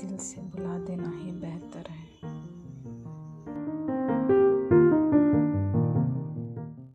दिल से बुला देना है।